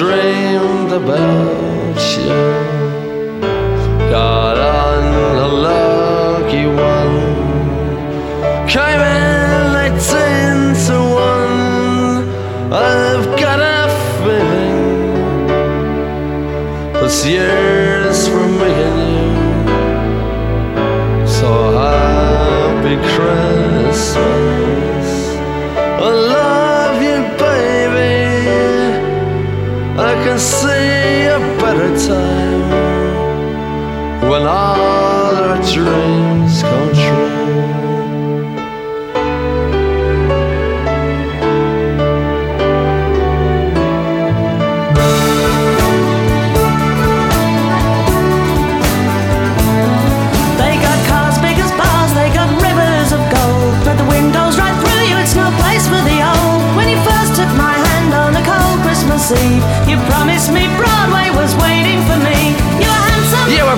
dreamed about you. Got on a lucky one, came in eighteen to one. I've got a feeling this year's for me and you. So happy Christmas. Time when all our dreams come true. They got cars big as bars, they got rivers of gold. But the windows right through you, it's no place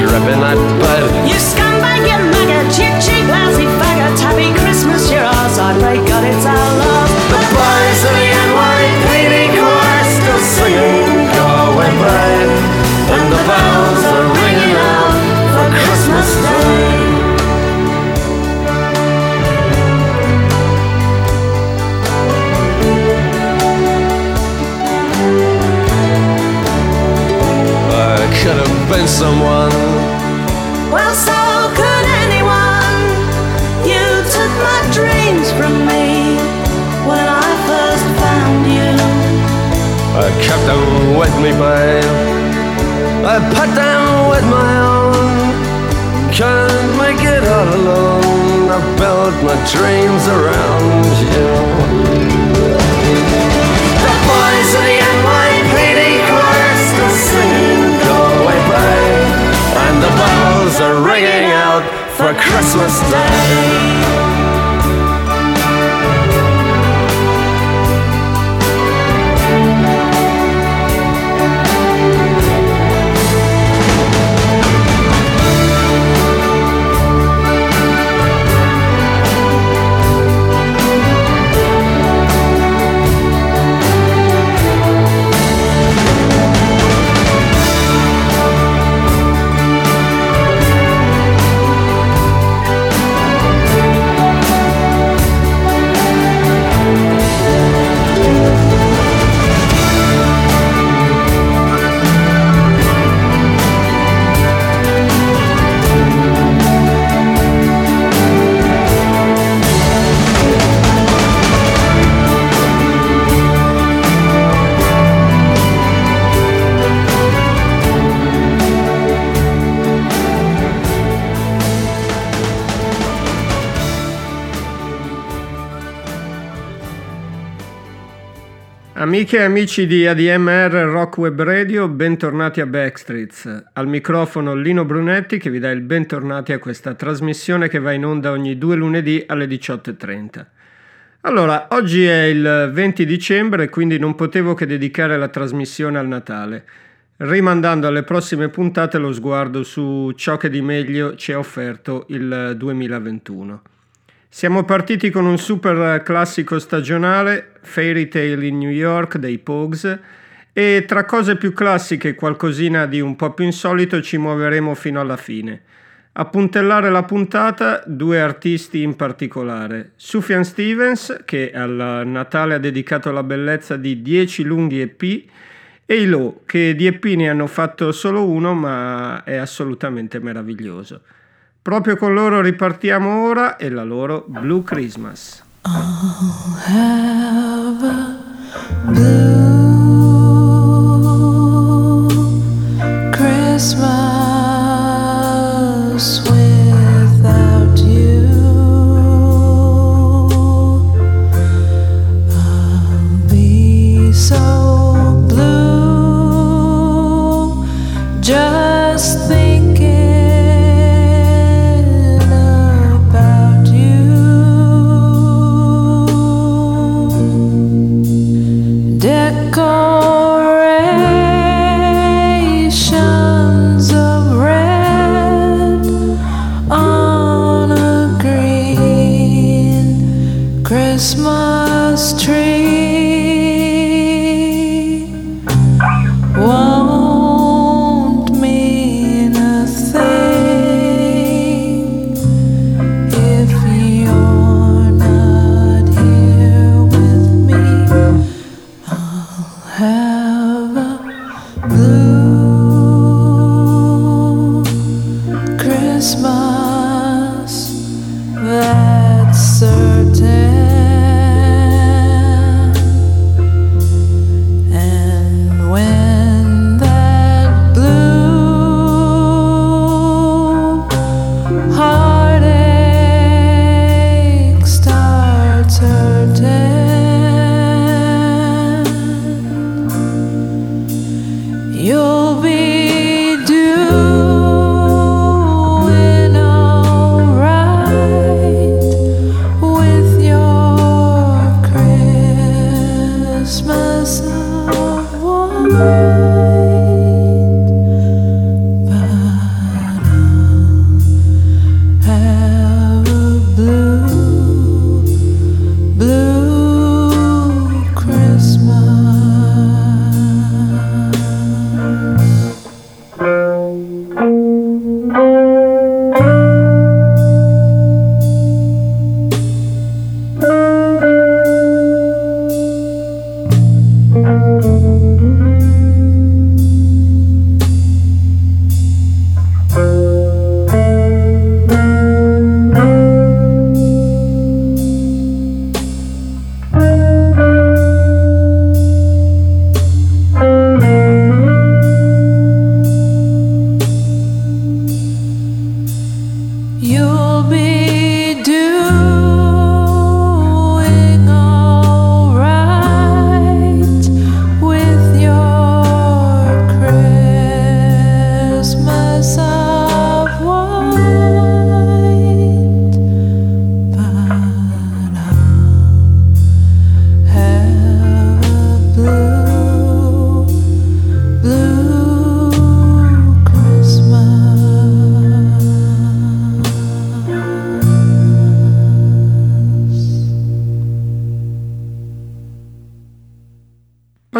Dead on a dripping night bed. You scumbag, you maggot, you cheap, lousy faggot. Happy Christmas, you're ours. I pray God it's our love. The boys of the NYPD choir still singing Go away, babe And the bells are ringing out for Christmas Day been someone Well, so could anyone. You took my dreams from me when I first found you. I kept them with me, babe. I put them with my own. Can't make it all alone. I built my dreams around you. Bells are ringing out for Christmas Day. Amiche e amici di ADMR Rock Web Radio, bentornati a Backstreets. Al microfono Lino Brunetti che vi dà il bentornati a questa trasmissione che va in onda ogni due lunedì alle 18.30. Allora, oggi è il 20 dicembre, quindi non potevo che dedicare la trasmissione al Natale, rimandando alle prossime puntate lo sguardo su ciò che di meglio ci ha offerto il 2021. Siamo partiti con un super classico stagionale, Fairy Tale in New York dei Pogues, e tra cose più classiche e qualcosina di un po' più insolito ci muoveremo fino alla fine. A puntellare la puntata due artisti in particolare. Sufjan Stevens, che al Natale ha dedicato la bellezza di 10 lunghi EP, e i Low, che di EP ne hanno fatto solo uno, ma è assolutamente meraviglioso. Proprio con loro ripartiamo ora e la loro Blue Christmas. I'll have a blue Christmas. without you. I'll be so blue just thinking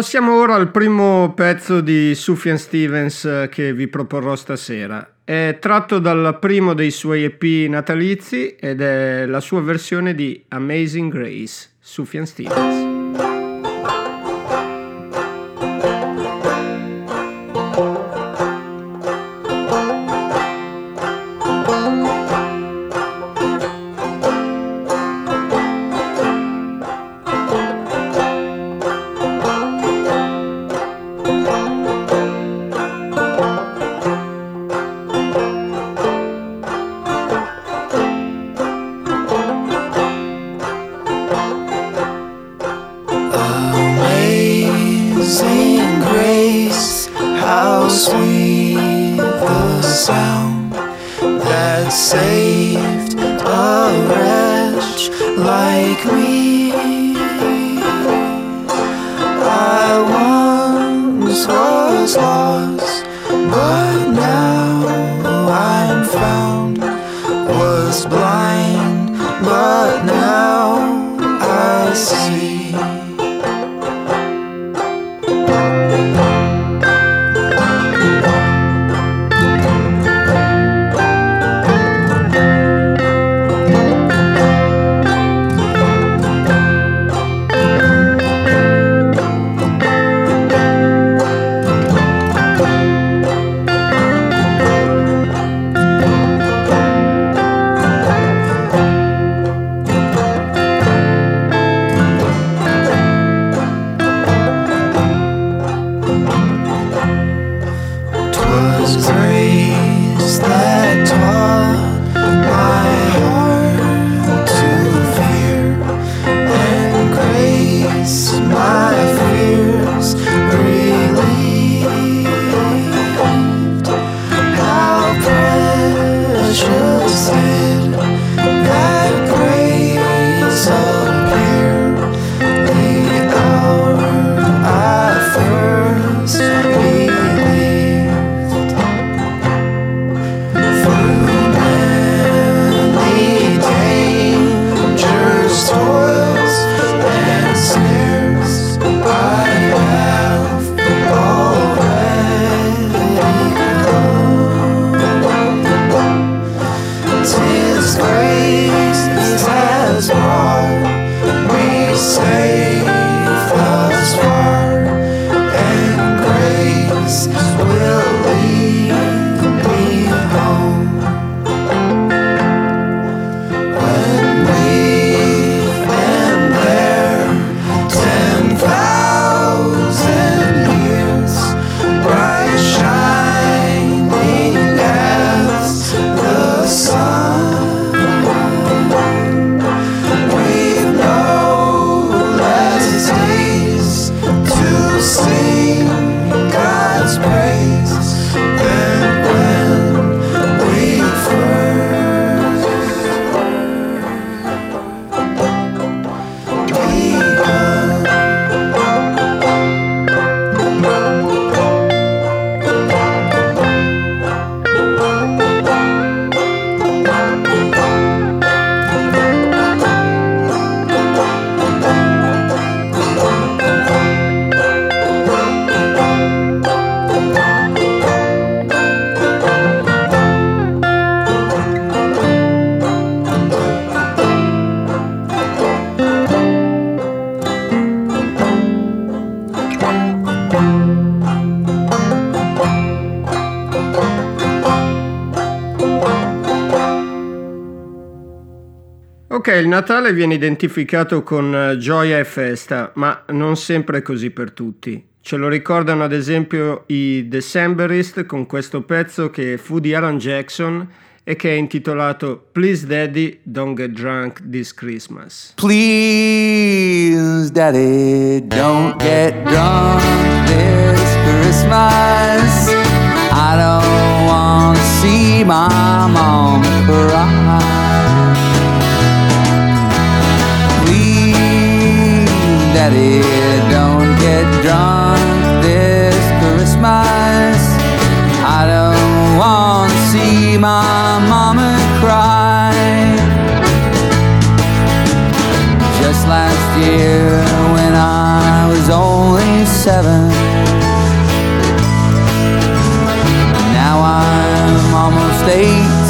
Passiamo ora al primo pezzo di Sufjan Stevens eh, che vi proporrò stasera. È tratto dal primo dei suoi EP natalizi ed è la sua versione di Amazing Grace, Sufjan Stevens. Natale viene identificato con eh, gioia e festa, ma non sempre è così per tutti. Ce lo ricordano ad esempio i Decemberist con questo pezzo che fu di Alan Jackson e che è intitolato Please Daddy Don't Get Drunk This Christmas. Please, Daddy, don't get drunk this Christmas. I don't want to see my mom cry. Daddy, don't get drunk this Christmas. I don't want to see my mama cry. Just last year when I was only seven. Now I'm almost eight,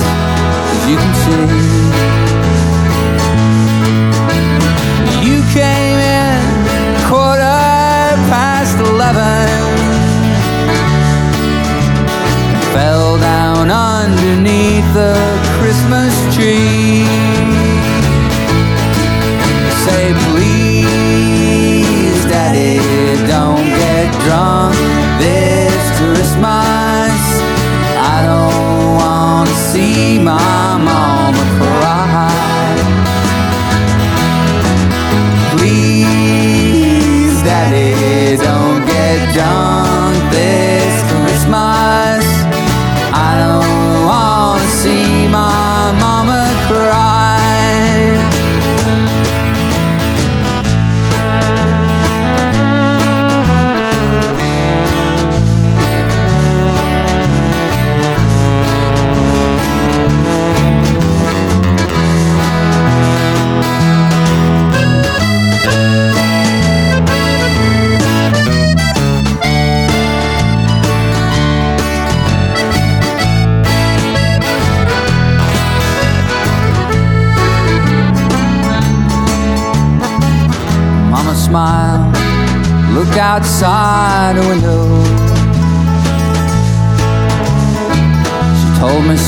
as you can see. Fell down underneath the Christmas tree. Say please, Daddy, don't get drunk this Christmas. I don't want to see my mama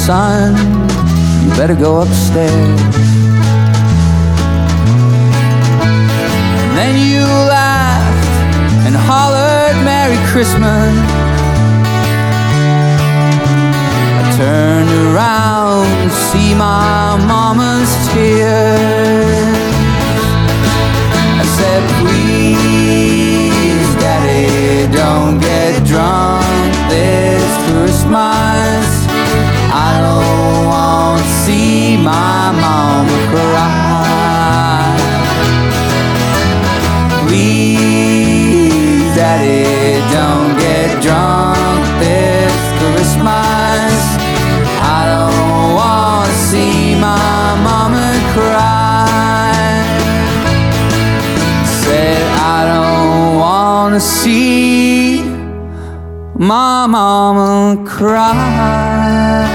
son, you better go upstairs. And then you laughed and hollered, Merry Christmas. I turned around to see my mama's tears. I said, Please, Daddy, don't get drunk. My mama cry. Please, daddy, don't get drunk this Christmas. I don't want to see my mama cry. Said I don't want to see my mama cry.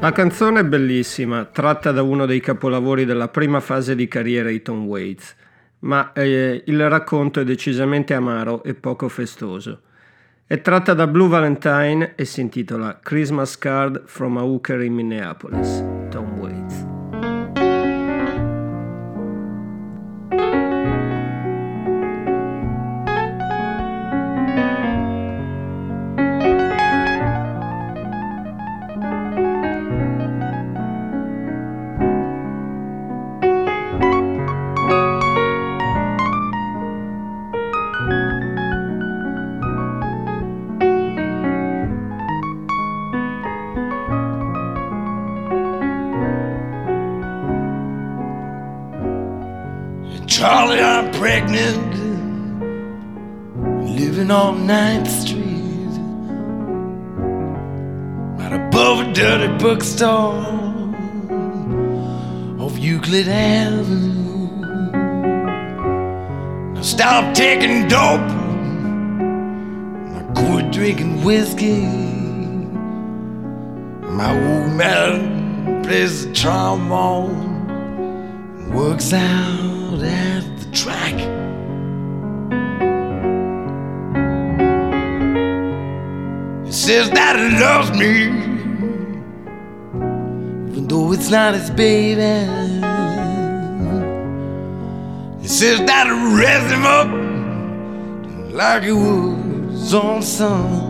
La canzone è bellissima, tratta da uno dei capolavori della prima fase di carriera di Tom Waits, ma eh, il racconto è decisamente amaro e poco festoso. È tratta da Blue Valentine e si intitola Christmas Card from a Hooker in Minneapolis, Tom Waits. Charlie, I'm pregnant, living on 9th Street, right above a dirty bookstore off Euclid Avenue. Now stop taking dope, I quit drinking whiskey. My old man plays the trombone works out at the track. He says that he loves me, even though it's not his baby. He says that he raised him up like he was own son.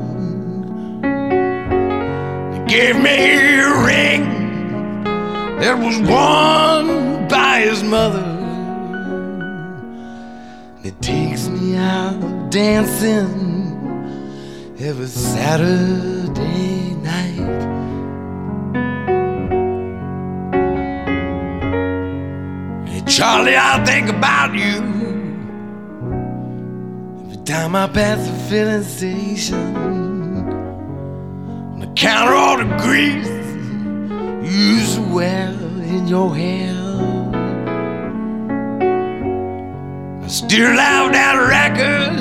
He gave me a ring that was won by his mother. It takes me out dancing every Saturday night. Hey, Charlie, I think about you every time I pass the filling station. On the counter, all the grease you used to wear in your hair. Still love that record,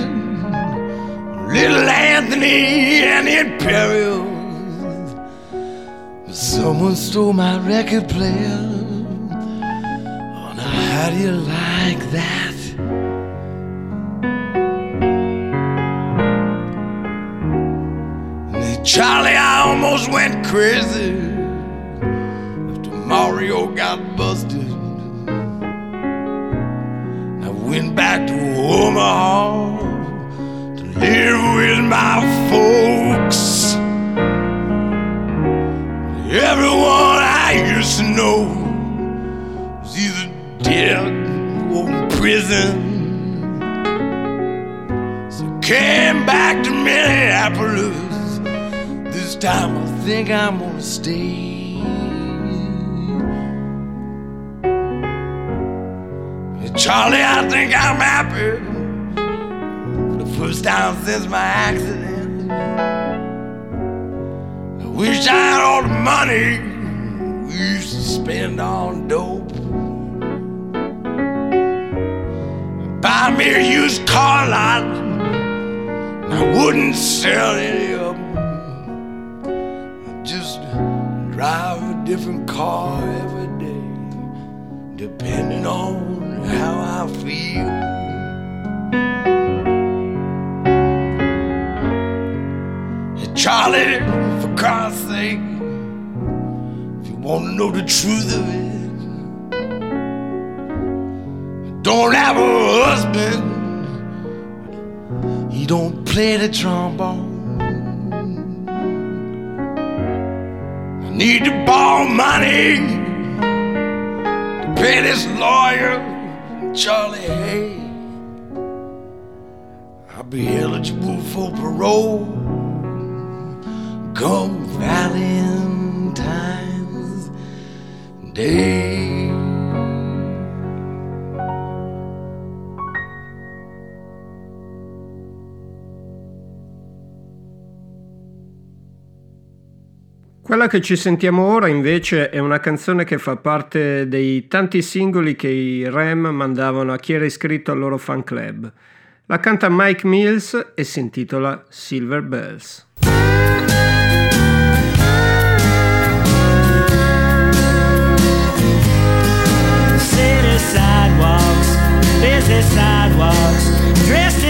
Little Anthony and the Imperials. Someone stole my record player. Oh, now how do you like that? Charlie, I almost went crazy after Mario got busted. Went back to Omaha to live with my folks. Everyone I used to know was either dead or in prison. So I came back to Minneapolis. This time I think I'm gonna stay. Charlie, I think I'm happy for the first time since my accident. I wish I had all the money we used to spend on dope. Buy me a used car lot, and I wouldn't sell any of them. I'd just drive a different car every day, depending on I feel. Charlie, for God's sake, if you want to know the truth of it, don't have a husband. He don't play the trombone. I need to borrow money to pay this lawyer, Charlie Hay. I'll be eligible for parole come Valentine's Day. Quella che ci sentiamo ora invece è una canzone che fa parte dei tanti singoli che i Rem mandavano a chi era iscritto al loro fan club. La canta Mike Mills e si intitola Silver Bells. City sidewalks, busy sidewalks, dressed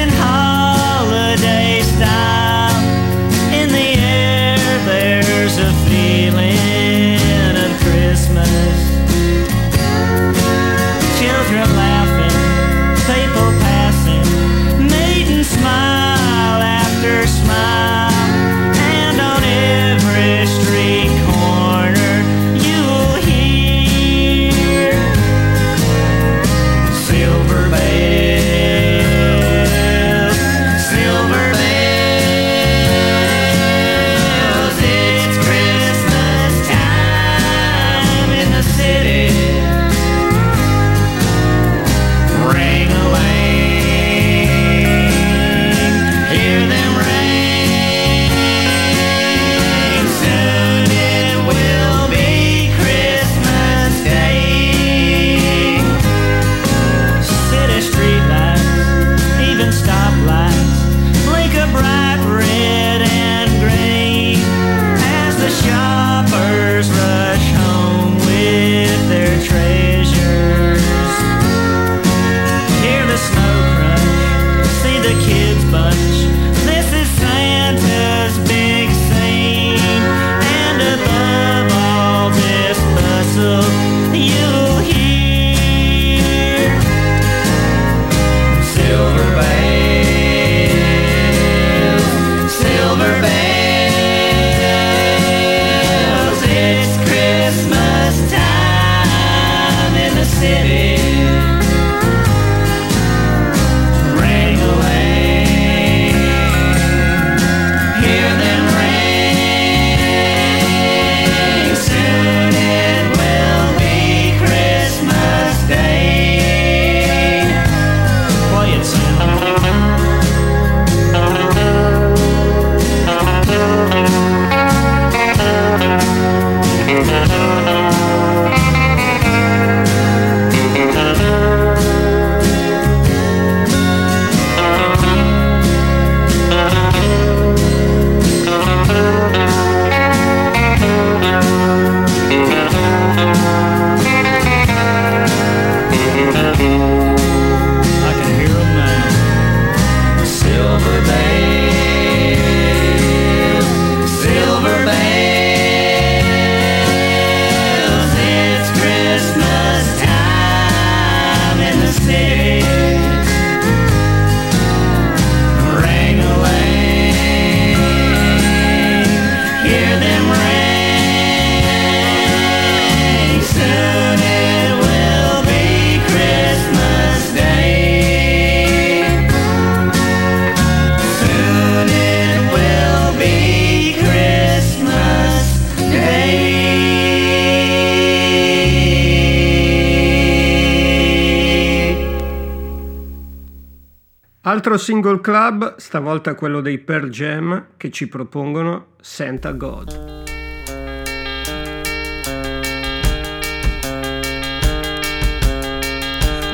Single club, stavolta quello dei Per Jam, che ci propongono Santa God.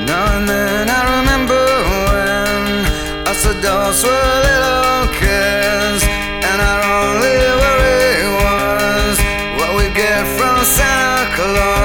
Now and then I remember when us adults were little kids, and our only worry was what we get from Santa Claus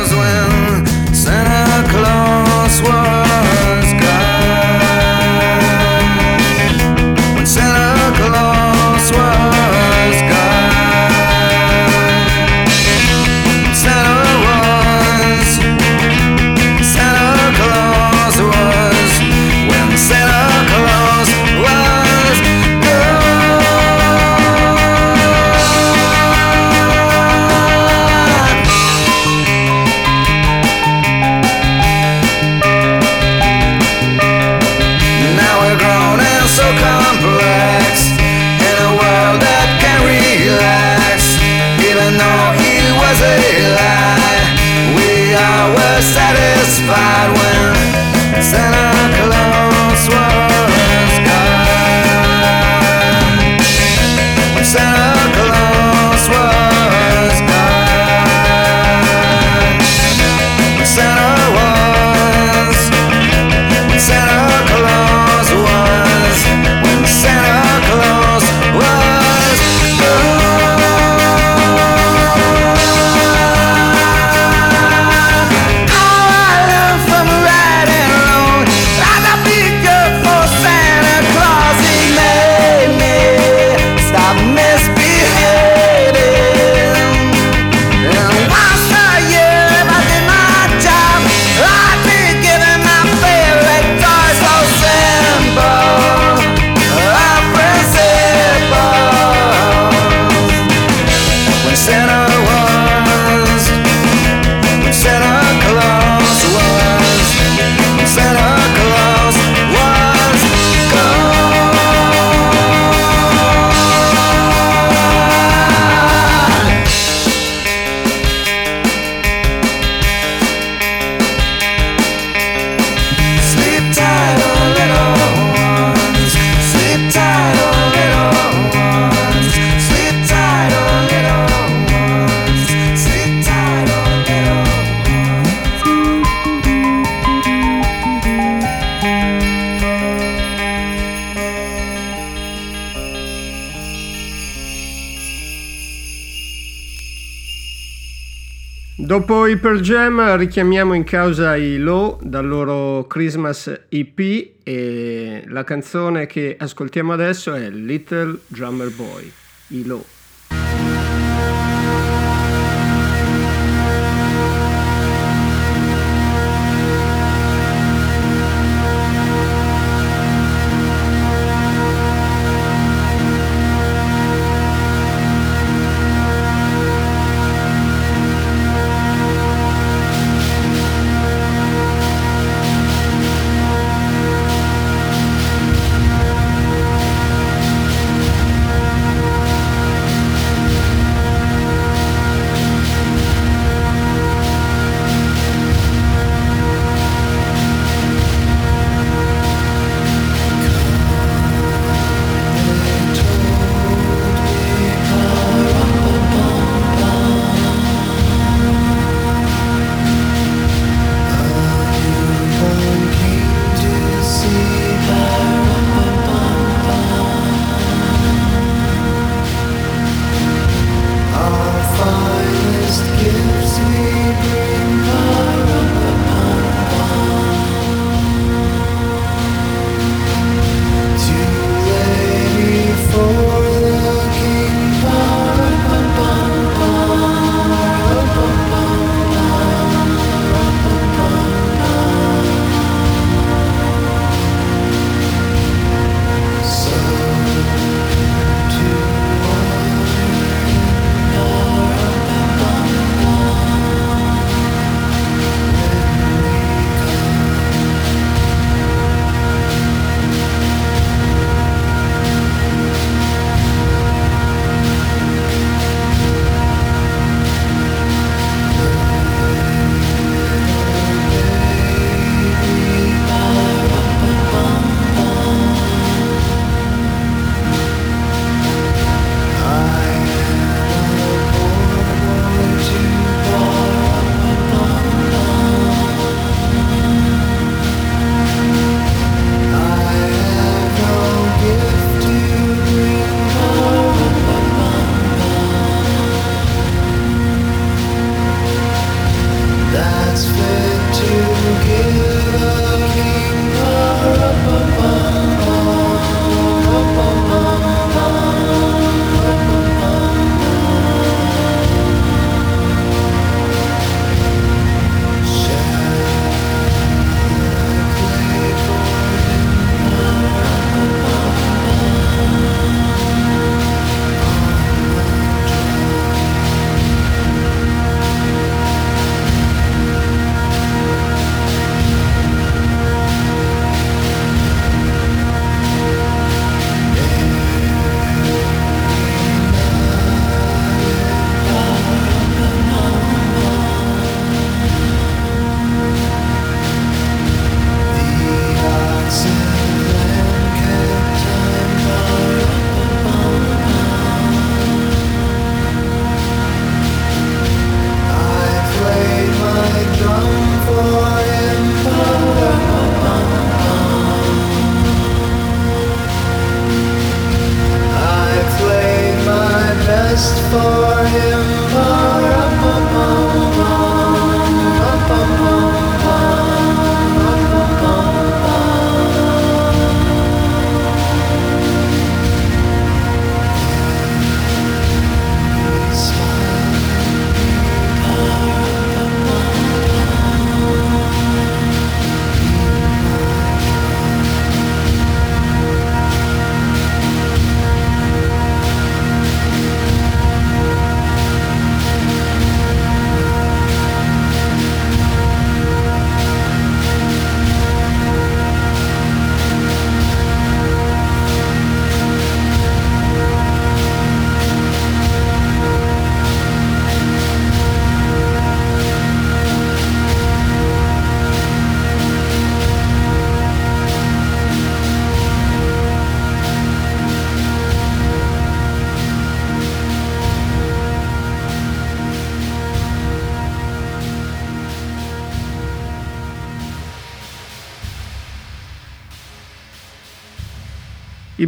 Pearl Jam richiamiamo in causa i Low dal loro Christmas EP e la canzone che ascoltiamo adesso è Little Drummer Boy, i Low.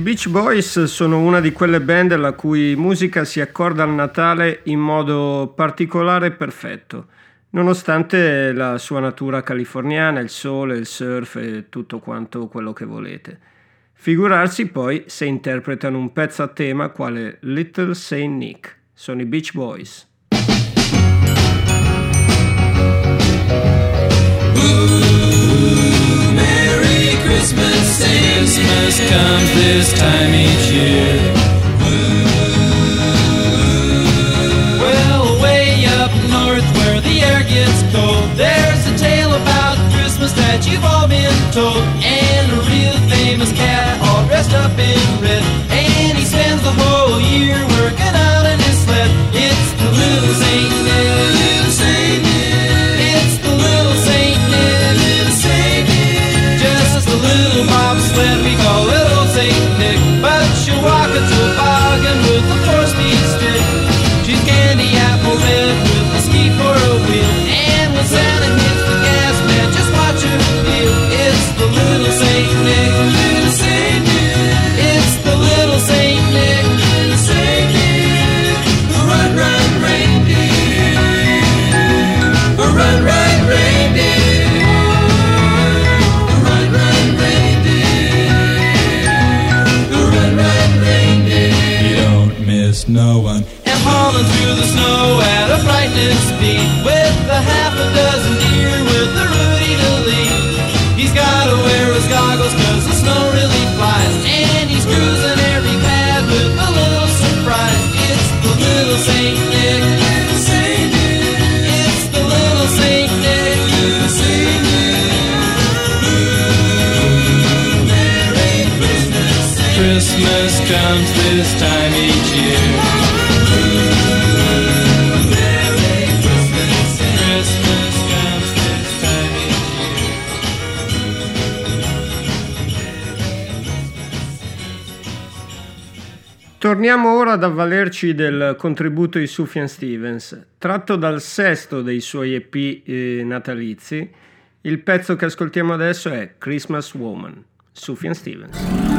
Beach Boys sono una di quelle band la cui musica si accorda al Natale in modo particolare e perfetto. nonostante la sua natura californiana, il sole, il surf e tutto quanto quello che volete. Figurarsi poi se interpretano un pezzo a tema quale Little Saint Nick, sono i Beach Boys. Christmas, Christmas comes this time each year. Well, way up north where the air gets cold, there's a tale about Christmas that you've all been told. And a real famous cat, all dressed up in red, and he spends the whole year working out in his sled. It's the little Saint Nick, And through the snow at a frightening speed with a half a dozen deer with a Rudy to lead. He's gotta wear his goggles cause the snow really flies. And he's cruising every pad with a little surprise. It's the little Saint Nick. It's the little Saint Nick. Saint Nick. Christmas comes this time Torniamo ora ad avvalerci del contributo di Sufjan Stevens. Tratto dal sesto dei suoi EP eh, natalizi, il pezzo che ascoltiamo adesso è Christmas Woman, Sufjan Stevens.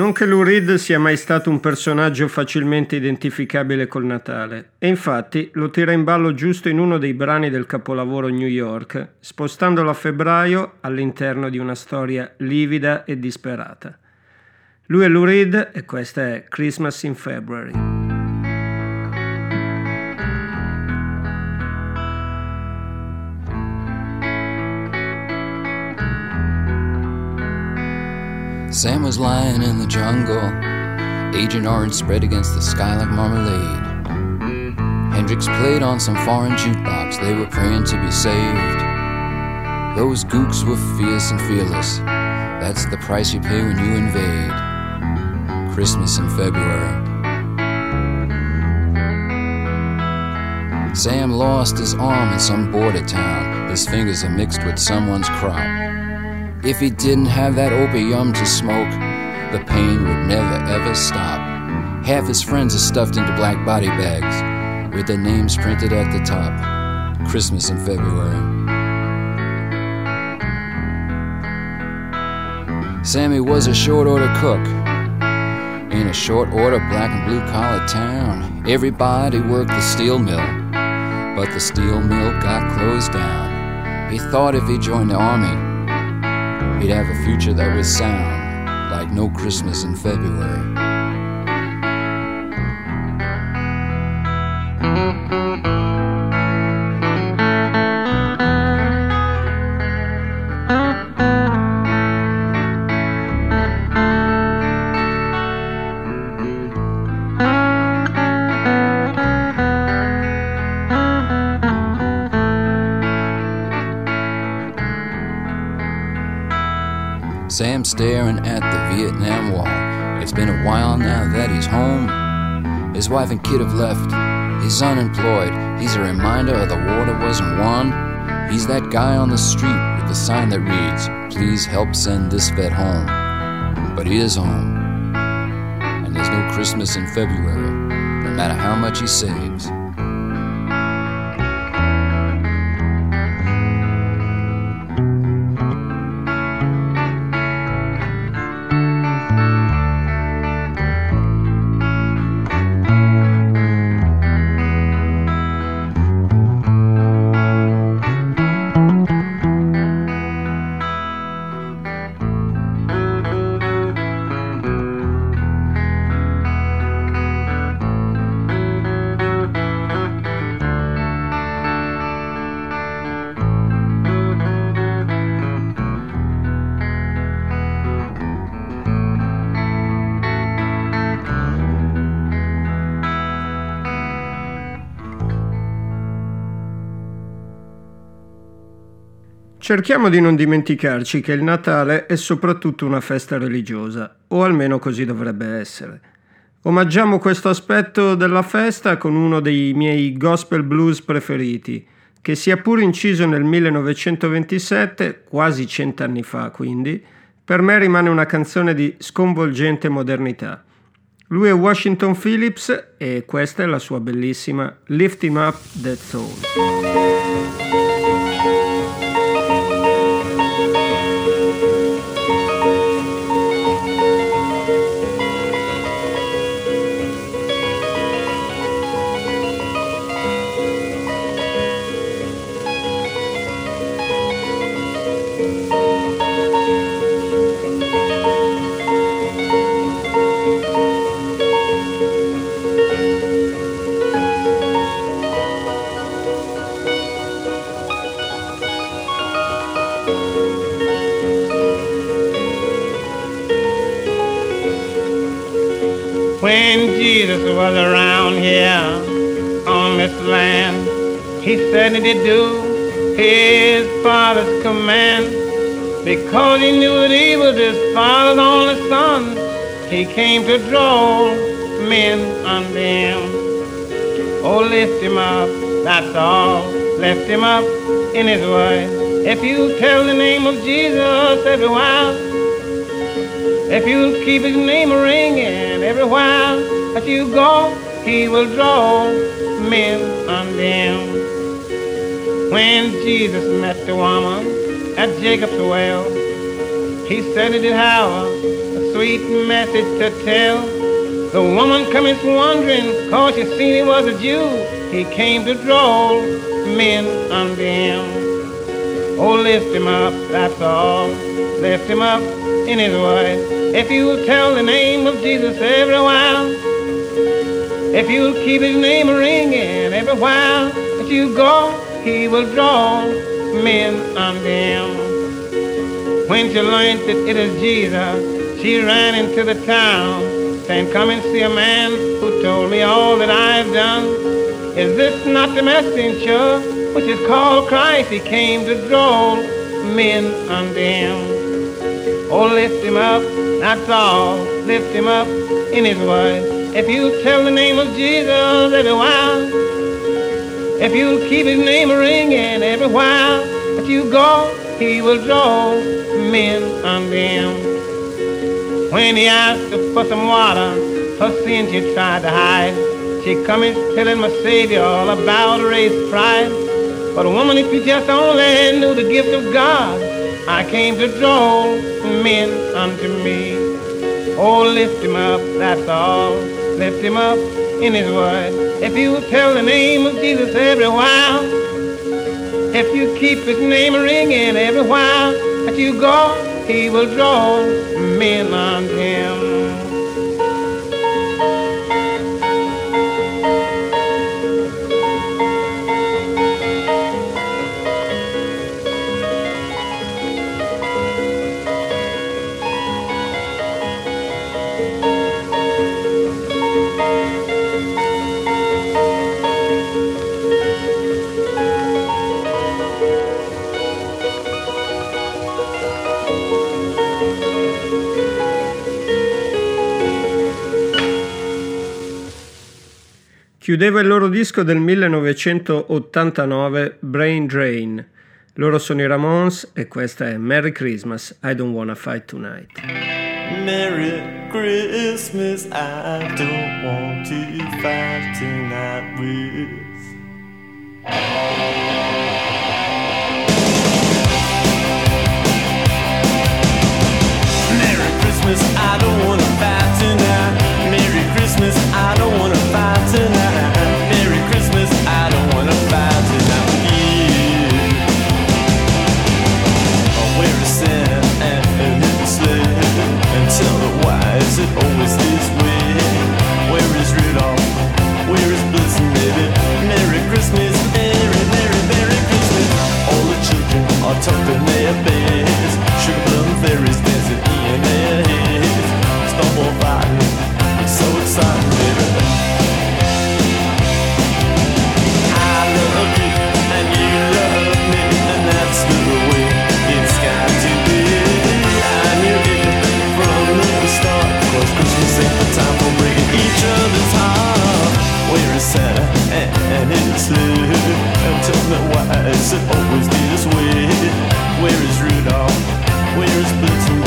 Non che Lou Reed sia mai stato un personaggio facilmente identificabile col Natale, e infatti lo tira in ballo giusto in uno dei brani del capolavoro New York, spostandolo a febbraio all'interno di una storia livida e disperata. Lui è Lou Reed e questa è Christmas in February. Sam was lying in the jungle, Agent Orange spread against the sky like marmalade. Hendrix played on some foreign jukebox, they were praying to be saved. Those gooks were fierce and fearless, that's the price you pay when you invade. Christmas in February. Sam lost his arm in some border town, his fingers are mixed with someone's crop. If he didn't have that opium to smoke, the pain would never ever stop. Half his friends are stuffed into black body bags with their names printed at the top. Christmas in February. Sammy was a short order cook in a short order black and blue collar town. Everybody worked the steel mill, but the steel mill got closed down. He thought if he joined the army, he'd have a future that was sound, like no Christmas in February. Staring at the Vietnam Wall. It's been a while now that he's home. His wife and kid have left. He's unemployed. He's a reminder of the war that wasn't won. He's that guy on the street with the sign that reads, Please help send this vet home. But he is home. And there's no Christmas in February, no matter how much he saves. Cerchiamo di non dimenticarci che il Natale è soprattutto una festa religiosa, o almeno così dovrebbe essere. Omaggiamo questo aspetto della festa con uno dei miei gospel blues preferiti, che sia pur inciso nel 1927, quasi cent'anni fa quindi, per me rimane una canzone di sconvolgente modernità. Lui è Washington Phillips e questa è la sua bellissima Lift Him Up That Soul. He said that he'd do his Father's command because he knew that he was his Father's only Son. He came to draw men unto him. Oh, lift him up, that's all. Lift him up in his way. If you tell the name of Jesus every while, if you'll keep his name ringing every while that you go, he will draw men unto him. When Jesus met the woman at Jacob's well, he said he did have a sweet message to tell. The woman coming wondering, cause she seen he was a Jew. He came to draw men unto him. Oh, lift him up, that's all. Lift him up in his way. If you'll tell the name of Jesus every while, if you'll keep his name ringing every while that you go, he will draw men unto him. When she learned that it is Jesus, she ran into the town, saying, Come and see a man who told me all that I've done. Is this not the messenger which is called Christ? He came to draw men unto him. Oh, lift him up, that's all. Lift him up in his way. If you tell the name of Jesus every while, if you'll keep his name a ringing every while that you go, he will draw men unto him. When he asked her for some water, her sin she tried to hide. She coming telling my Savior all about race pride. But woman, if you just only knew the gift of God, I came to draw men unto me. Oh, lift him up, that's all. Lift him up in his word. If you tell the name of Jesus every while, if you keep his name ringing every while that you go, he will draw men unto him. Chiudeva il loro disco del 1989 Brain Drain. Loro sono i Ramones e questa è Merry Christmas, I Don't Wanna Fight Tonight. Merry Christmas, I don't want to fight tonight with. I don't wanna. Merry Christmas, I don't wanna fight tonight. Merry Christmas, I don't wanna fight tonight with you. Oh, where is Santa and his sleigh? And tell her why is it always this way? Where is Rudolph? Where is Blitzen baby? Merry Christmas, Merry, Merry, Merry Christmas. All the children are tucked in their beds. and it's live. Until the wise it always did this way. Where is Rudolph? Where is Blitzen?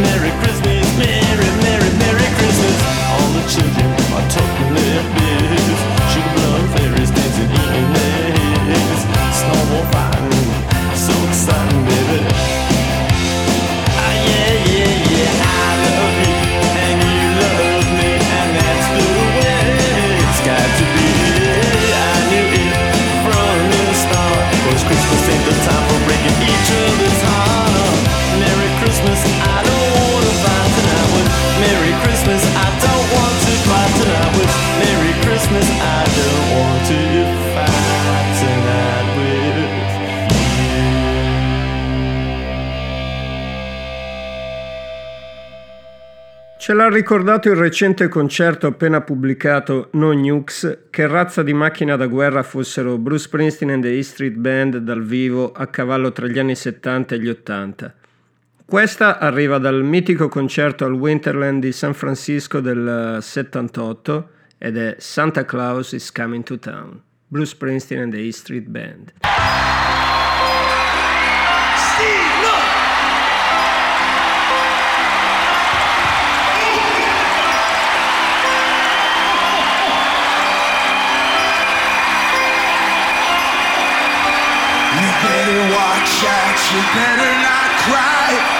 Merry Christmas, Merry, Merry, Merry Christmas. All the children ricordato il recente concerto appena pubblicato No Nukes che razza di macchina da guerra fossero Bruce Springsteen and the E Street Band dal vivo a cavallo tra gli anni 70 e gli 80. Questa arriva dal mitico concerto al Winterland di San Francisco del 78 ed è Santa Claus is Coming to Town, Bruce Springsteen and the E Street Band. you better not cry.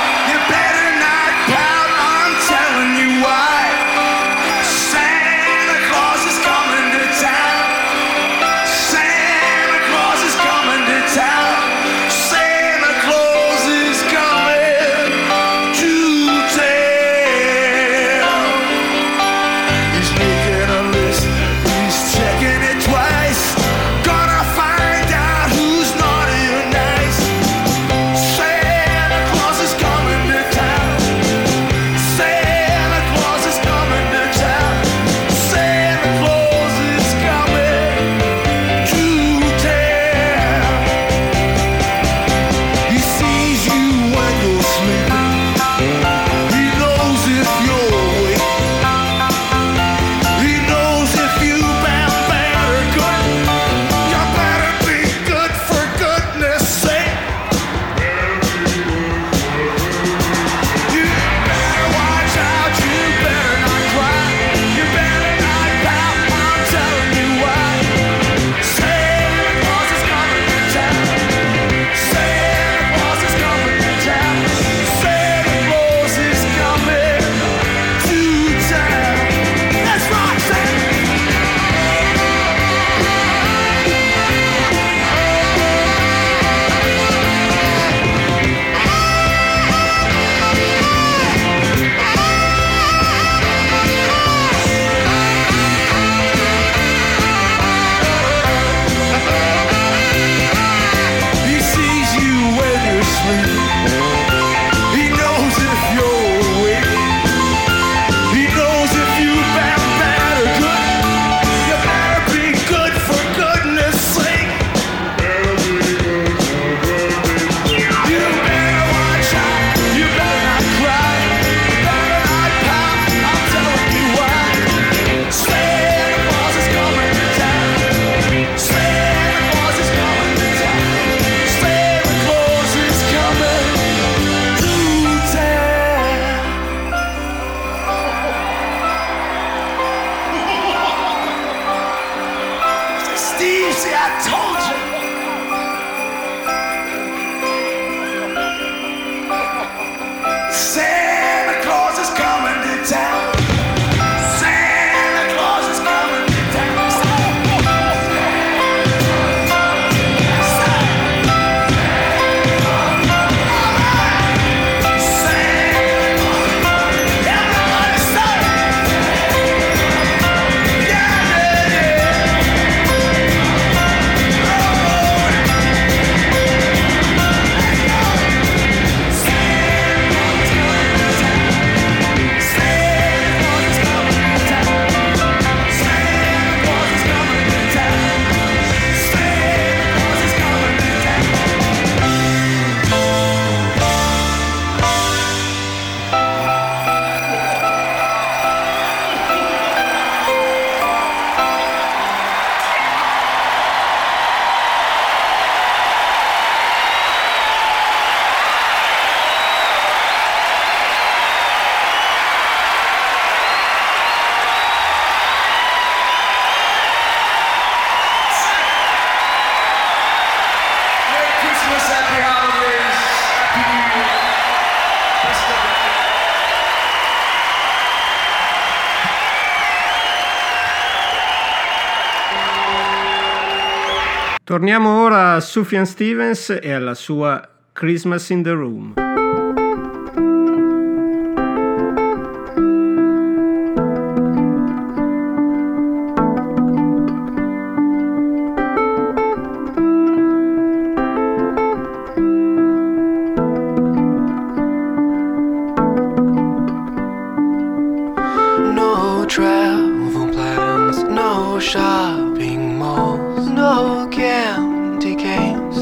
a Sufjan Stevens e alla sua Christmas in the Room.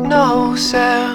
no sound.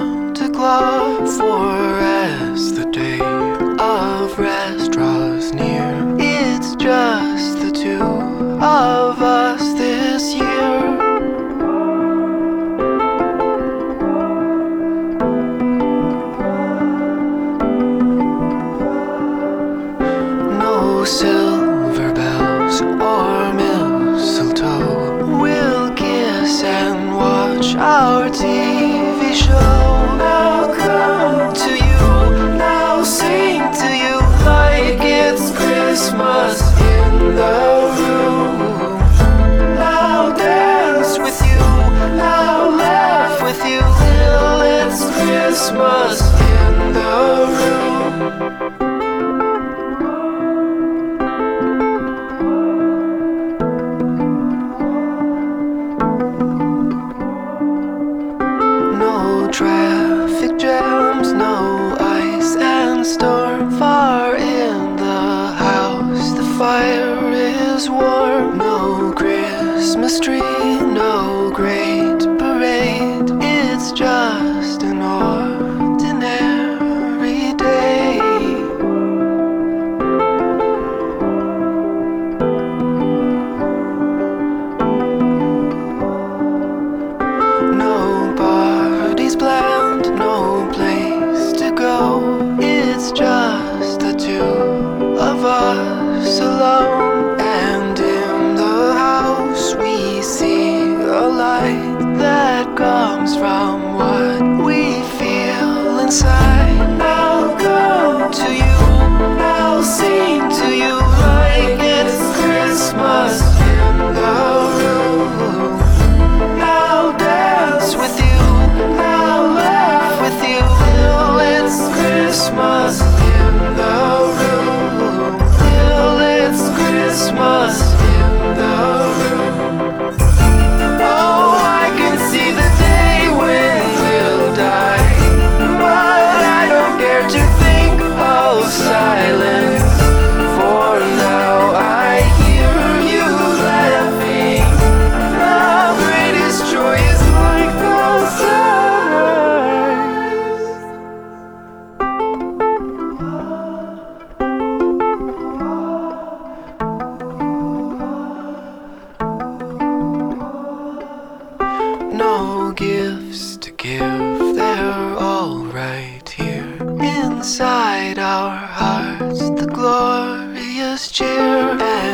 our hearts the glorious cheer.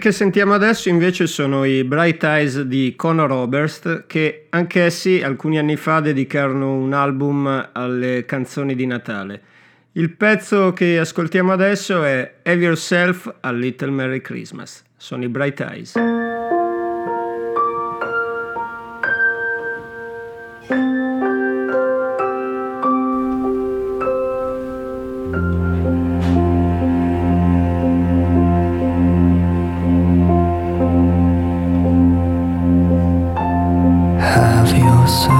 che sentiamo adesso invece sono i Bright Eyes di Conor Oberst che anch'essi alcuni anni fa dedicarono un album alle canzoni di Natale. Il pezzo che ascoltiamo adesso è Have Yourself a Little Merry Christmas. Sono i Bright Eyes. coração.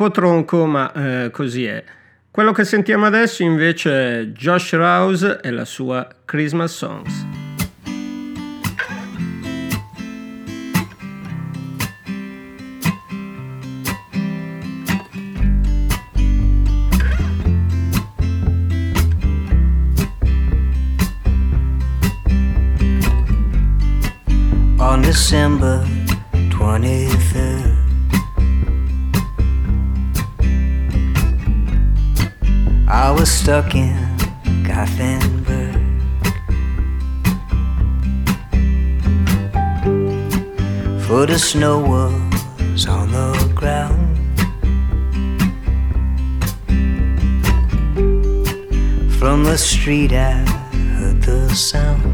Po' tronco, ma eh, così è. Quello che sentiamo adesso invece è Josh Rouse e la sua Christmas Songs. on December 23rd. I was stuck in Gothenburg. For the snow was on the ground. From the street, I heard the sound.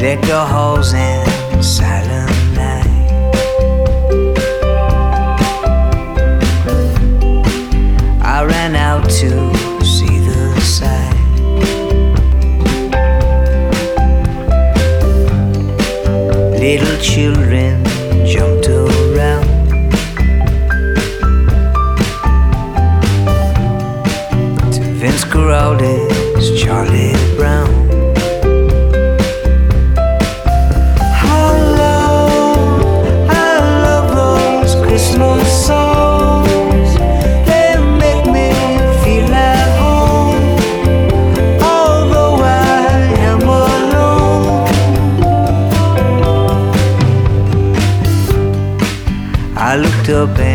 Deck the halls in silent to see the sight. Little children jumped around. To Vince Charlie Brown. I love those Christmas songs. Up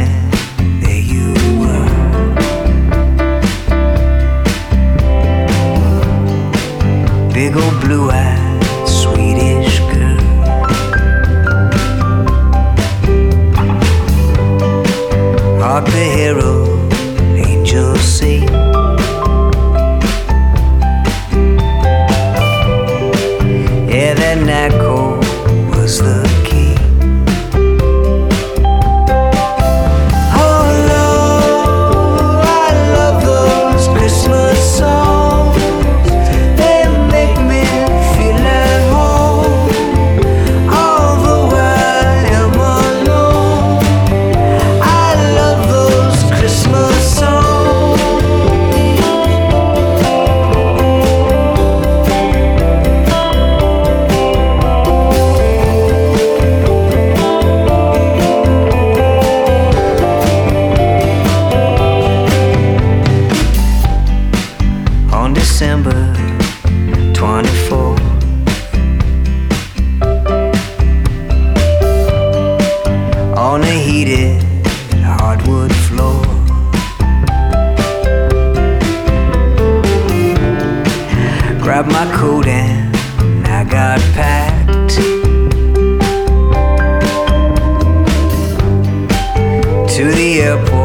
boy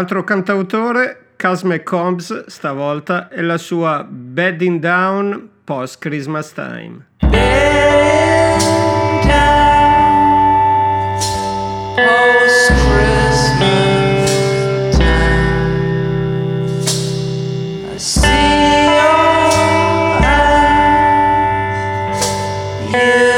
Altro cantautore, Casme Combs stavolta, e la sua Bedding Down Post Christmas Time. Bedding down, post Christmas time. I see your eyes. You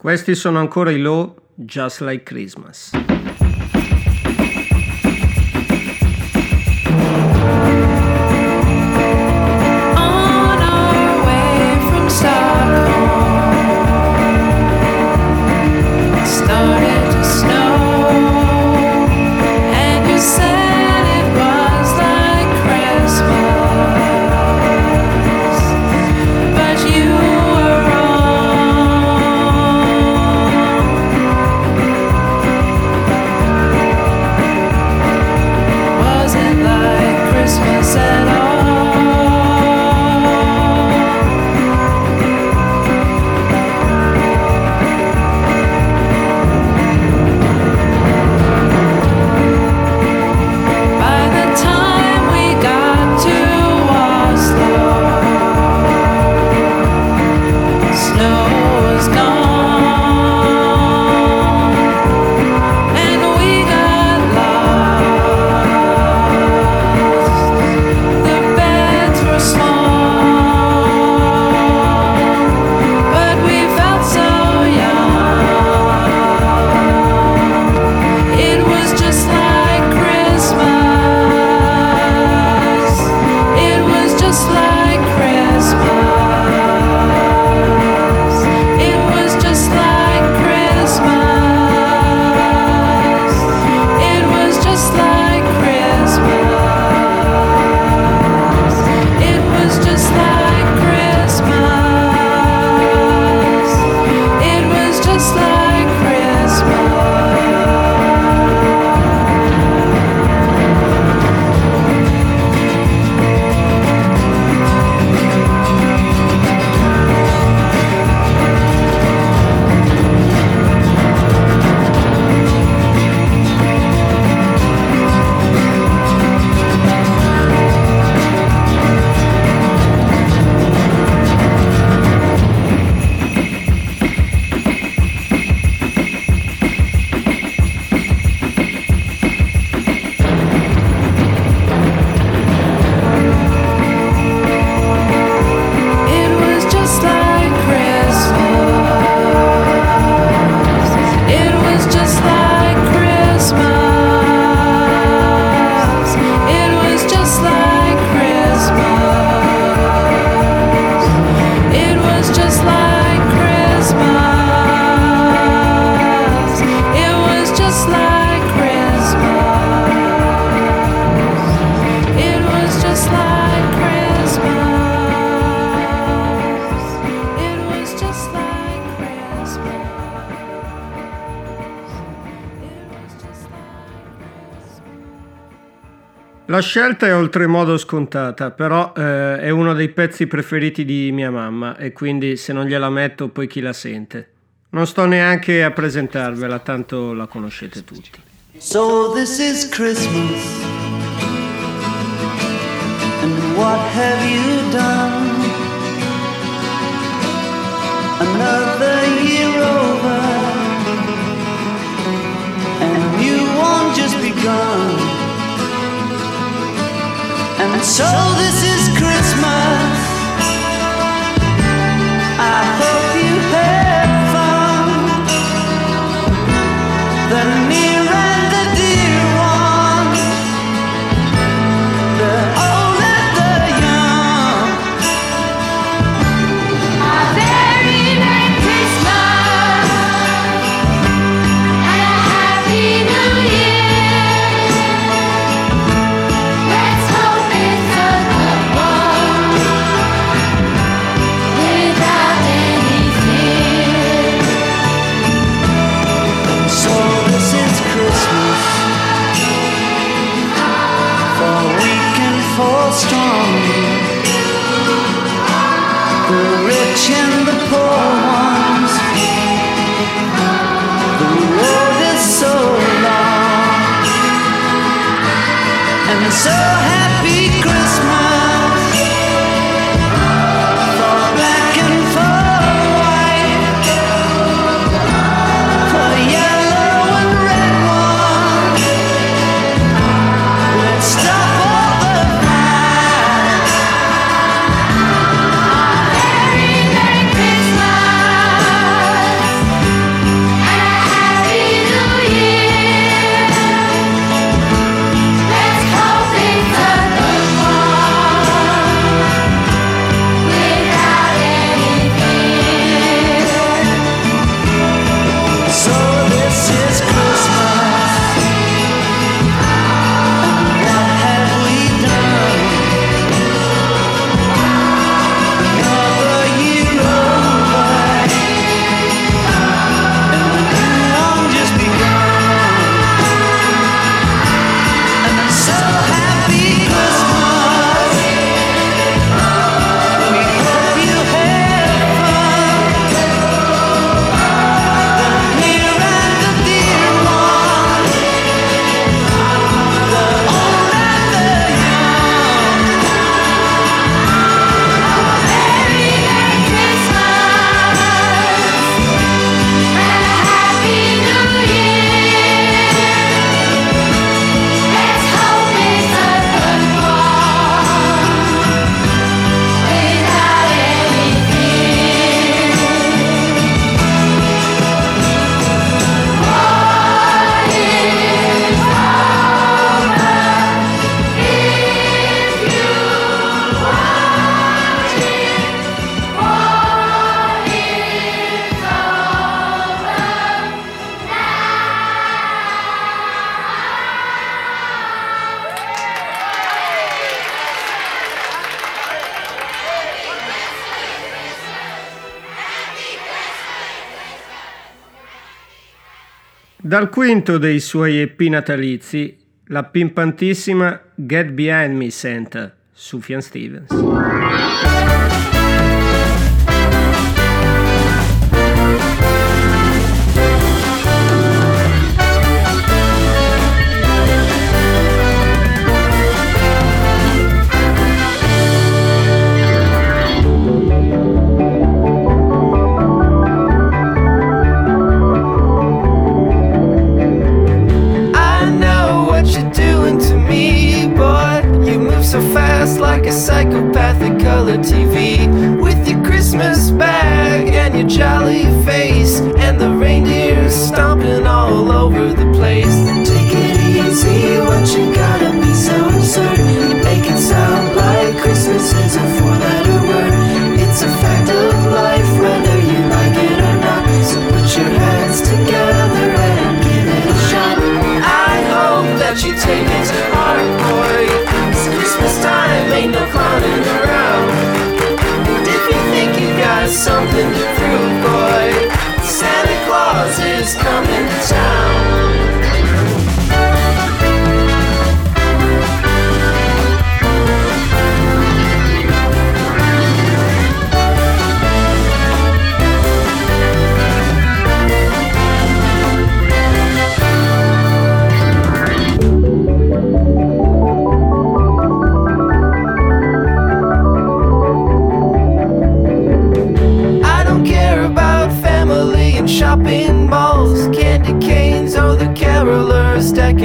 Questi sono ancora i Law Just Like Christmas. Scelta è oltremodo scontata, però eh, è uno dei pezzi preferiti di mia mamma e quindi se non gliela metto poi chi la sente. Non sto neanche a presentarvela, tanto la conoscete tutti. So this is Christmas. And what have you done? Another year over. And you won't just begun. And so this is Christmas. Dal quinto dei suoi EP natalizi, la pimpantissima Get Behind Me Santa, su Fian Stevens.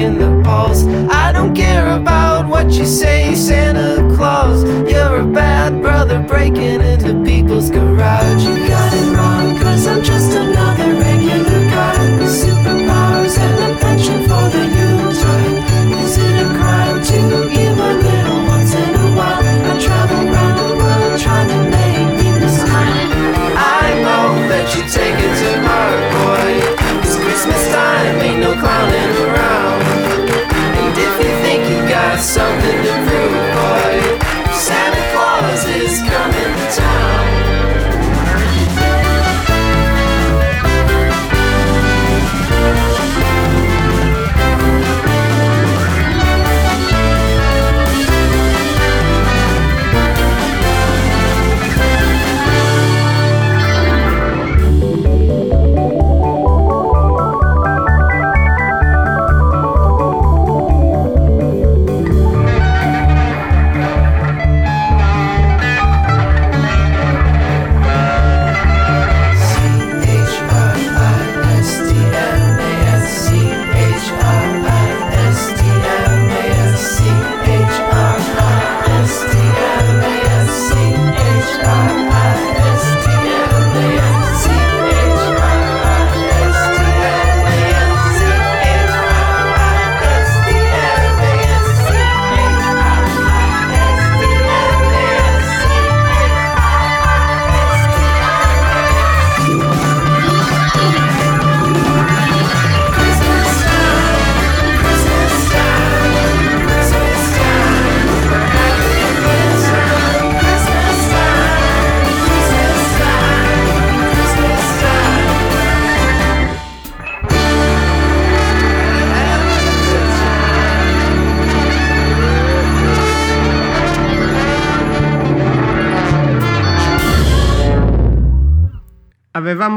in the balls. I don't care about what you say, Santa Claus. You're a bad brother breaking into people's garage. You got it wrong, cause I'm just another.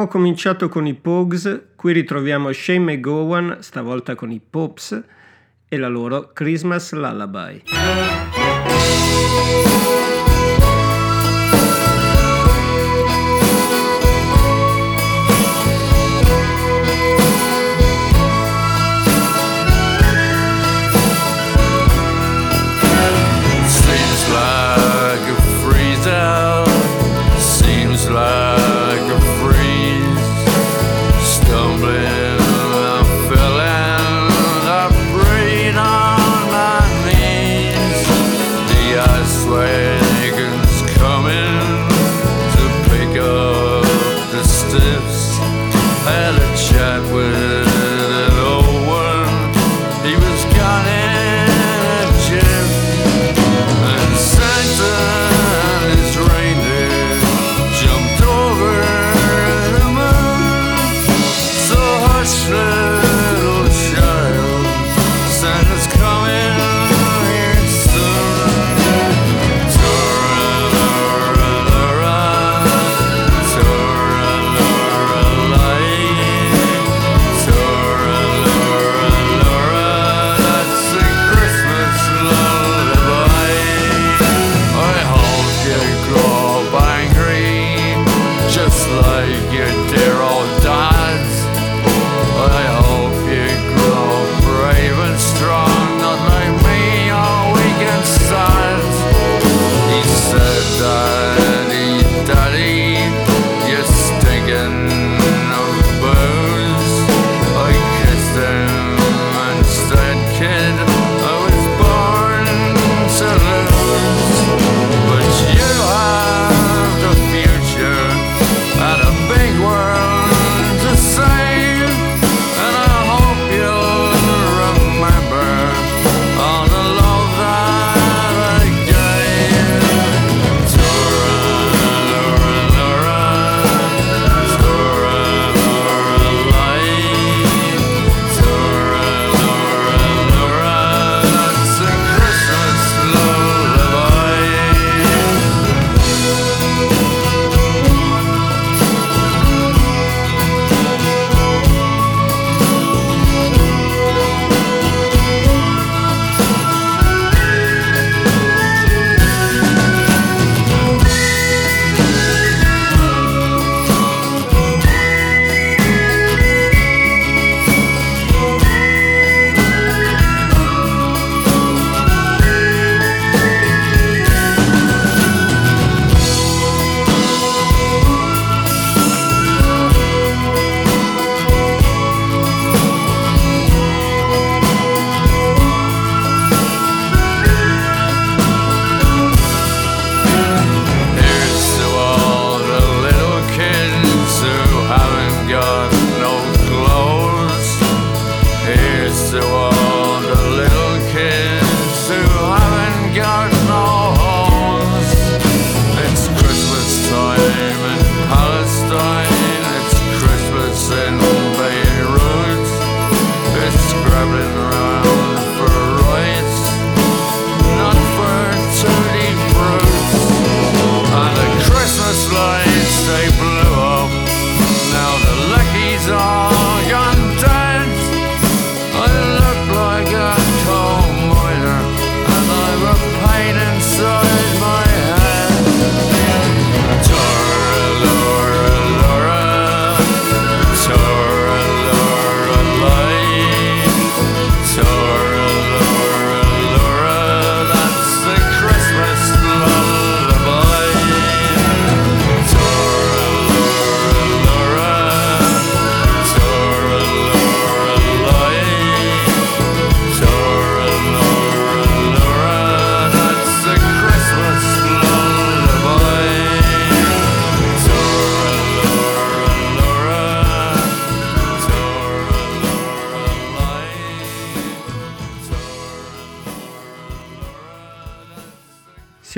Abbiamo cominciato con i Pogs, qui ritroviamo Shane McGowan, stavolta con i Pops, e la loro Christmas Lullaby.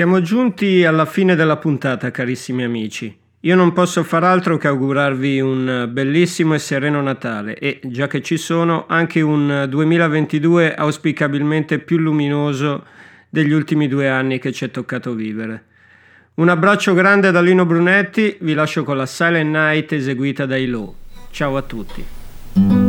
Siamo giunti alla fine della puntata, carissimi amici. Io non posso far altro che augurarvi un bellissimo e sereno Natale e, già che ci sono, anche un 2022 auspicabilmente più luminoso degli ultimi due anni che ci è toccato vivere. Un abbraccio grande da Lino Brunetti, vi lascio con la Silent Night eseguita dai Low. Ciao a tutti.